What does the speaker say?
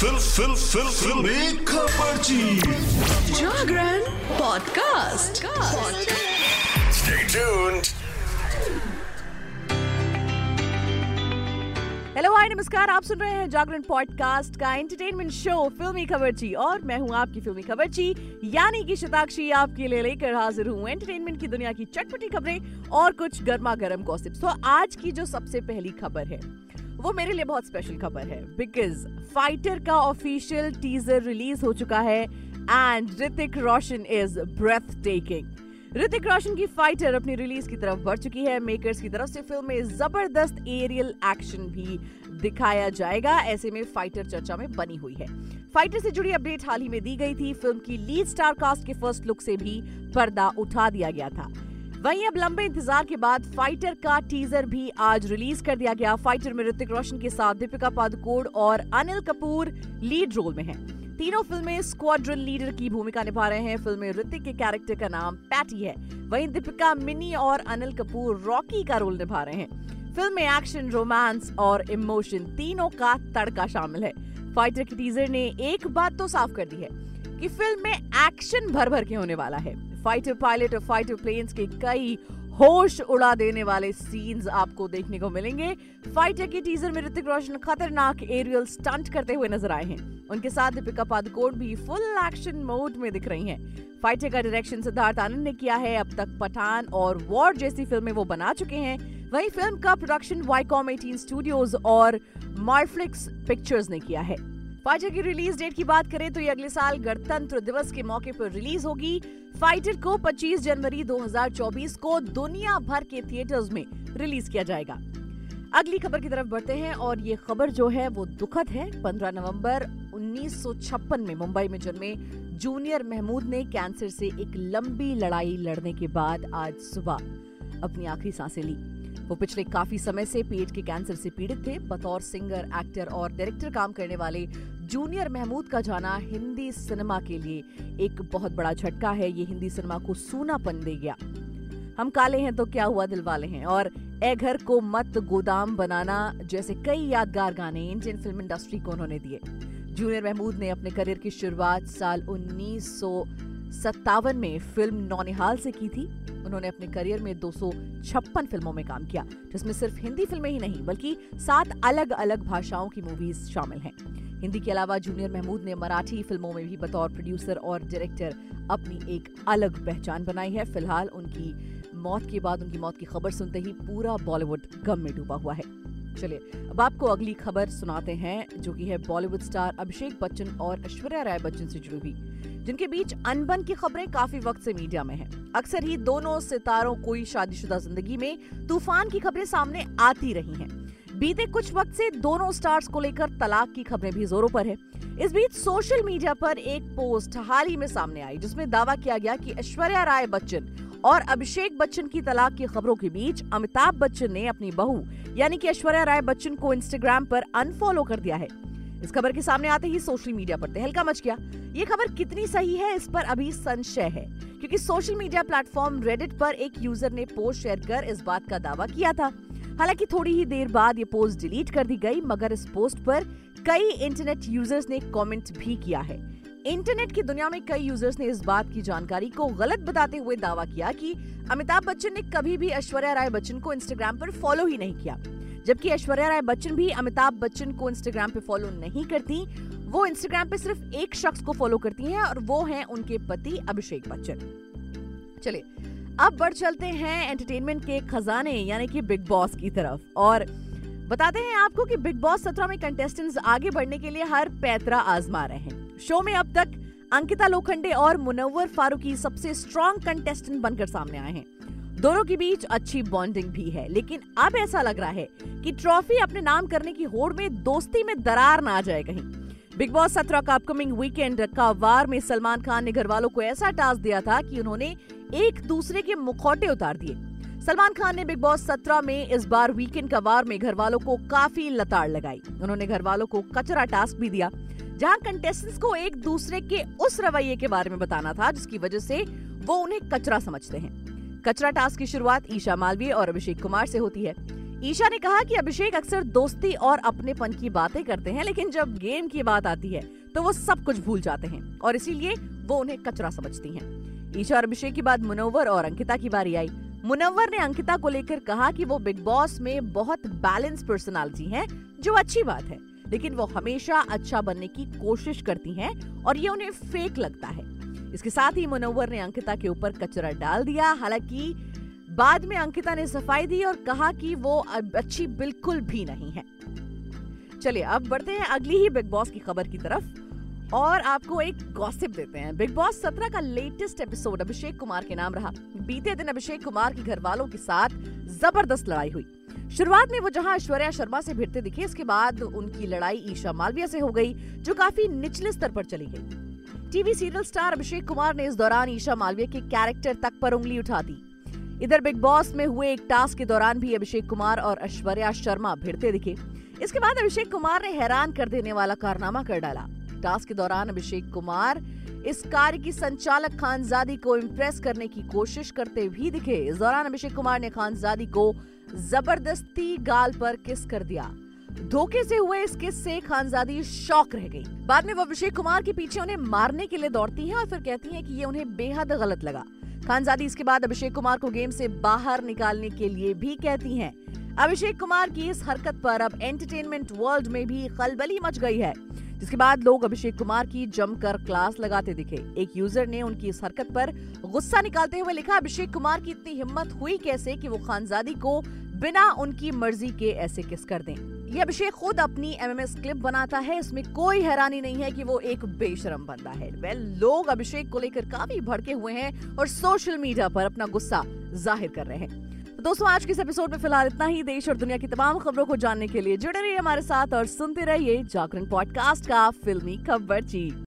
Fill फिल fill Filmy Khabarchi Jagran podcast. Stay tuned. Hello hi नमस्कार, आप सुन रहे हैं जागरण पॉडकास्ट का एंटरटेनमेंट शो फिल्मी खबरची। और मैं हूँ आपकी फिल्मी खबरची, यानी कि शताक्षी आपके लिए लेकर हाजिर हूँ एंटरटेनमेंट की दुनिया की चटपटी खबरें और कुछ गर्मा गर्म गॉसिप्स तो आज की जो सबसे पहली खबर है, वो मेरे लिए बहुत स्पेशल खबर है बिकॉज़ फाइटर का ऑफिशियल टीजर रिलीज़ हो चुका है and Hrithik Roshan is breathtaking Hrithik Roshan की फाइटर अपनी रिलीज़ की तरफ़ बढ़ चुकी है। मेकर्स की तरफ़ से फ़िल्म में ज़बरदस्त एरियल एक्शन भी दिखाया जाएगा। ऐसे में फाइटर चर्चा में बनी हुई है। फाइटर से जुड़ी अपडेट हाल ही में दी गई थी। फ़िल्म की लीड स्टार कास्ट के फ़र्स्ट लुक से भी पर्दा उठा दिया गया था। वहीं अब लंबे इंतज़ार के बाद फाइटर का टीजर भी आज रिलीज़ कर दिया गया। फाइटर में ऋतिक रोशन के साथ दीपिका पादुकोण और अनिल कपूर लीड रोल में हैं। तीनों फ़िल्में स्क्वाड्रन लीडर की भूमिका निभा रहे हैं। फ़िल्म में ऋतिक के कैरेक्टर का नाम पैटी है। वहीं दीपिका, मिनी और अनिल कपूर रॉकी का रोल निभा रहे हैं। फ़िल्म में एक्शन, रोमांस और इमोशन तीनों का तड़का शामिल है। फाइटर की टीजर ने एक बात तो साफ़ कर दी है कि फ़िल्म में एक्शन भर भर के होने वाला है। फाइटर पायलट और फाइटर प्लेन्स के कई होश उड़ा देने वाले सीन्स आपको देखने को मिलेंगे। फाइटर के टीजर में ऋतिक रोशन खतरनाक एरियल स्टंट करते हुए नज़र आए हैं। उनके साथ दीपिका पादुकोण भी फुल एक्शन मोड में दिख रही हैं। फाइटर का डायरेक्शन सिद्धार्थ आनंद ने किया है। अब तक पठान और वॉर जैसी फ़िल्में वो बना चुके हैं। वहीं फ़िल्म का प्रोडक्शन वाईकॉम 18 स्टूडियोज और मार्फ्लिक्स पिक्चर्स ने किया है। फाइटर की रिलीज़ डेट की बात करें तो ये अगले साल गणतंत्र दिवस के मौके पर रिलीज़ होगी। फाइटर को 25 जनवरी 2024 को दुनिया भर के थिएटर्स में रिलीज़ किया जाएगा। अगली खबर की तरफ़ बढ़ते हैं और ये खबर जो है वो दुखद है। 15 नवंबर 1956 में मुंबई में जन्मे जूनियर महमूद ने कैंसर से एक लंबी लड़ाई लड़ने के बाद आज सुबह अपनी आखिरी साँसें ली। वो पिछले काफ़ी समय से पेट के कैंसर से पीड़ित थे। बतौर सिंगर, एक्टर और डायरेक्टर काम करने वाले जूनियर महमूद का जाना हिंदी सिनेमा के लिए एक बहुत बड़ा झटका है। ये हिंदी सिनेमा को सूनापन दे गया। हम काले हैं तो क्या हुआ, दिल वाले हैं? और ए घर को मत गोदाम बनाना जैसे कई यादगार गाने इंडियन फ़िल्म इंडस्ट्री को उन्होंने दिए। जूनियर महमूद ने अपने करियर की शुरुआत साल उन्नीस सौ सत्तावन में फ़िल्म नौनिहाल से की थी। उन्होंने अपने करियर में दो सौ छप्पन फ़िल्मों में काम किया, जिसमें सिर्फ़ हिंदी फ़िल्में ही नहीं, बल्कि सात अलग अलग भाषाओं की मूवीज़ शामिल हैं। हिंदी के अलावा जूनियर महमूद ने मराठी फ़िल्मों में भी बतौर प्रोड्यूसर और डायरेक्टर अपनी एक अलग पहचान बनाई है। फ़िलहाल उनकी मौत के बाद उनकी मौत की खबर सुनते ही पूरा बॉलीवुड गम में डूबा हुआ है। चलिए, अब आपको अगली खबर सुनाते हैं, जो कि है बॉलीवुड स्टार अभिषेक बच्चन और ऐश्वर्या राय बच्चन से जुड़ी हुई, जिनके बीच अनबन की खबरें काफ़ी वक्त से मीडिया में हैं। अक्सर ही दोनों सितारों कोई शादीशुदा ज़िंदगी में तूफ़ान की खबरें सामने आती रही हैं। बीते कुछ वक्त से दोनों स्टार्स को लेकर तलाक की खबरें भी जोरों पर है इस बीच सोशल मीडिया पर एक पोस्ट हाल ही में सामने आई, जिसमें दावा किया गया कि ऐश्वर्या राय बच्चन और अभिषेक बच्चन की तलाक की खबरों के बीच अमिताभ बच्चन ने अपनी बहू, यानी कि ऐश्वर्या राय बच्चन को इंस्टाग्राम पर अनफॉलो कर दिया है। इस खबर के सामने आते ही सोशल मीडिया पर तहलका मच गया। ये खबर कितनी सही है, इस पर अभी संशय है, क्योंकि सोशल मीडिया प्लेटफॉर्म रेडिट पर एक यूज़र ने पोस्ट शेयर कर इस बात का दावा किया था। हालाँकि थोड़ी ही देर बाद ये पोस्ट डिलीट कर दी गई, मगर इस पोस्ट पर कई इंटरनेट यूज़र्स ने कमेंट भी किया है। इंटरनेट की दुनिया में कई यूज़र्स ने इस बात की जानकारी को गलत बताते हुए दावा किया कि अमिताभ बच्चन ने कभी भी ऐश्वर्या राय बच्चन को इंस्टाग्राम पर फॉलो ही नहीं किया। जबकि ऐश्वर्या राय बच्चन भी अमिताभ बच्चन को इंस्टाग्राम पे फॉलो नहीं करती। वो इंस्टाग्राम पे सिर्फ़ एक शख्स को फॉलो करती हैं और वो हैं उनके पति अभिषेक बच्चन। चलिए, अब बढ़ चलते हैं एंटरटेनमेंट के खजाने, यानी कि बिग बॉस की तरफ़। और बताते हैं आपको कि बिग बॉस सत्रह में कंटेस्टेंट्स आगे बढ़ने के लिए हर पैतरा आजमा रहे हैं। शो में अब तक अंकिता लोखंडे और मुनव्वर फारूकी सबसे स्ट्रॉन्ग कंटेस्टेंट बनकर सामने आए हैं। दोनों के बीच अच्छी बॉन्डिंग भी है, लेकिन अब ऐसा लग रहा है कि ट्रॉफी अपने नाम करने की होड़ में दोस्ती में दरार ना आ जाए कहीं। बिग बॉस सत्रह का अपकमिंग वीकेंड का वार में सलमान खान ने घर वालों को ऐसा टास्क दिया था कि उन्होंने एक दूसरे के मुखौटे उतार दिए। सलमान खान ने बिग बॉस सत्रह में इस बार वीकेंड का वार में घर वालों को काफ़ी लताड़ लगाई। उन्होंने घर वालों को कचरा टास्क भी दिया, जहाँ कंटेस्टेंट्स को एक दूसरे के उस रवैये के बारे में बताना था, जिसकी वजह से वो उन्हें कचरा समझते हैं। कचरा टास्क की शुरुआत ईशा मालवीय और अभिषेक कुमार से होती है। ईशा ने कहा कि अभिषेक अक्सर दोस्ती और अपनेपन की बातें करते हैं, लेकिन जब गेम की बात आती है तो वो सब कुछ भूल जाते हैं, और इसीलिए वो उन्हें कचरा समझती हैं। ईशा और अभिषेक के बाद मुनव्वर और अंकिता की बारी आई। मुनव्वर ने अंकिता को लेकर कहा कि वो बिग बॉस में बहुत बैलेंस पर्सनालिटी हैं, जो अच्छी बात है। लेकिन वो हमेशा अच्छा बनने की कोशिश करती हैं और ये उन्हें फेक लगता है। इसके साथ ही मुनव्वर ने अंकिता के ऊपर कचरा डाल दिया। हालाँकि बाद में अंकिता ने सफ़ाई दी और कहा कि वो अच्छी बिल्कुल भी नहीं है। चलिए अब बढ़ते हैं अगली ही बिग बॉस की खबर की तरफ़। और आपको एक गॉसिप देते हैं। बिग बॉस सत्रह का लेटेस्ट एपिसोड अभिषेक कुमार के नाम रहा। बीते दिन अभिषेक कुमार के घर वालों के साथ ज़बरदस्त लड़ाई हुई। शुरुआत में वो जहाँ ऐश्वर्या शर्मा से भिड़ते दिखे इसके बाद उनकी लड़ाई ईशा मालविया से हो गई, जो काफ़ी निचले स्तर पर चली गई। TV serial star Abhishek Kumar ने इस दौरान ईशा मालविया के कैरेक्टर तक पर उंगली उठा दी। इधर बिग बॉस में हुए एक टास्क के दौरान भी अभिषेक कुमार और ऐश्वर्या शर्मा भिड़ते दिखे। इसके बाद अभिषेक कुमार ने हैरान कर देने वाला कारनामा कर डाला। टास्क के दौरान अभिषेक कुमार इस कार्य की संचालक खानजादी को इम्प्रेस करने की कोशिश करते भी दिखे। इस दौरान अभिषेक कुमार ने खानजादी को ज़बरदस्ती गाल पर किस कर दिया। धोखे से हुए इस किस से खानजादी शौक रह गई। बाद में वो अभिषेक कुमार के पीछे उन्हें मारने के लिए दौड़ती है और फिर कहती है कि ये उन्हें बेहद गलत लगा। खानजादी इसके बाद अभिषेक कुमार को गेम से बाहर निकालने के लिए भी कहती हैं। अभिषेक कुमार की इस हरकत पर अब एंटरटेनमेंट वर्ल्ड में भी खलबली मच गई है। जिसके बाद लोग अभिषेक कुमार की जमकर क्लास लगाते दिखे। एक यूज़र ने उनकी इस हरकत पर गुस्सा निकालते हुए लिखा, अभिषेक कुमार की इतनी हिम्मत हुई कैसे कि वो खानजादी को बिना उनकी मर्ज़ी के ऐसे किस कर दें? ये अभिषेक खुद अपनी एमएमएस क्लिप बनाता है। इसमें कोई हैरानी नहीं है कि वो एक बेशरम बंदा है। वेल लोग अभिषेक को लेकर काफ़ी भड़के हुए हैं और सोशल मीडिया पर अपना गुस्सा ज़ाहिर कर रहे हैं। तो दोस्तों, आज के इस एपिसोड में फ़िलहाल इतना ही। देश और दुनिया की तमाम खबरों को जानने के लिए जुड़े रहिए हमारे साथ और सुनते रहिए जागरण पॉडकास्ट का फिल्मी खबर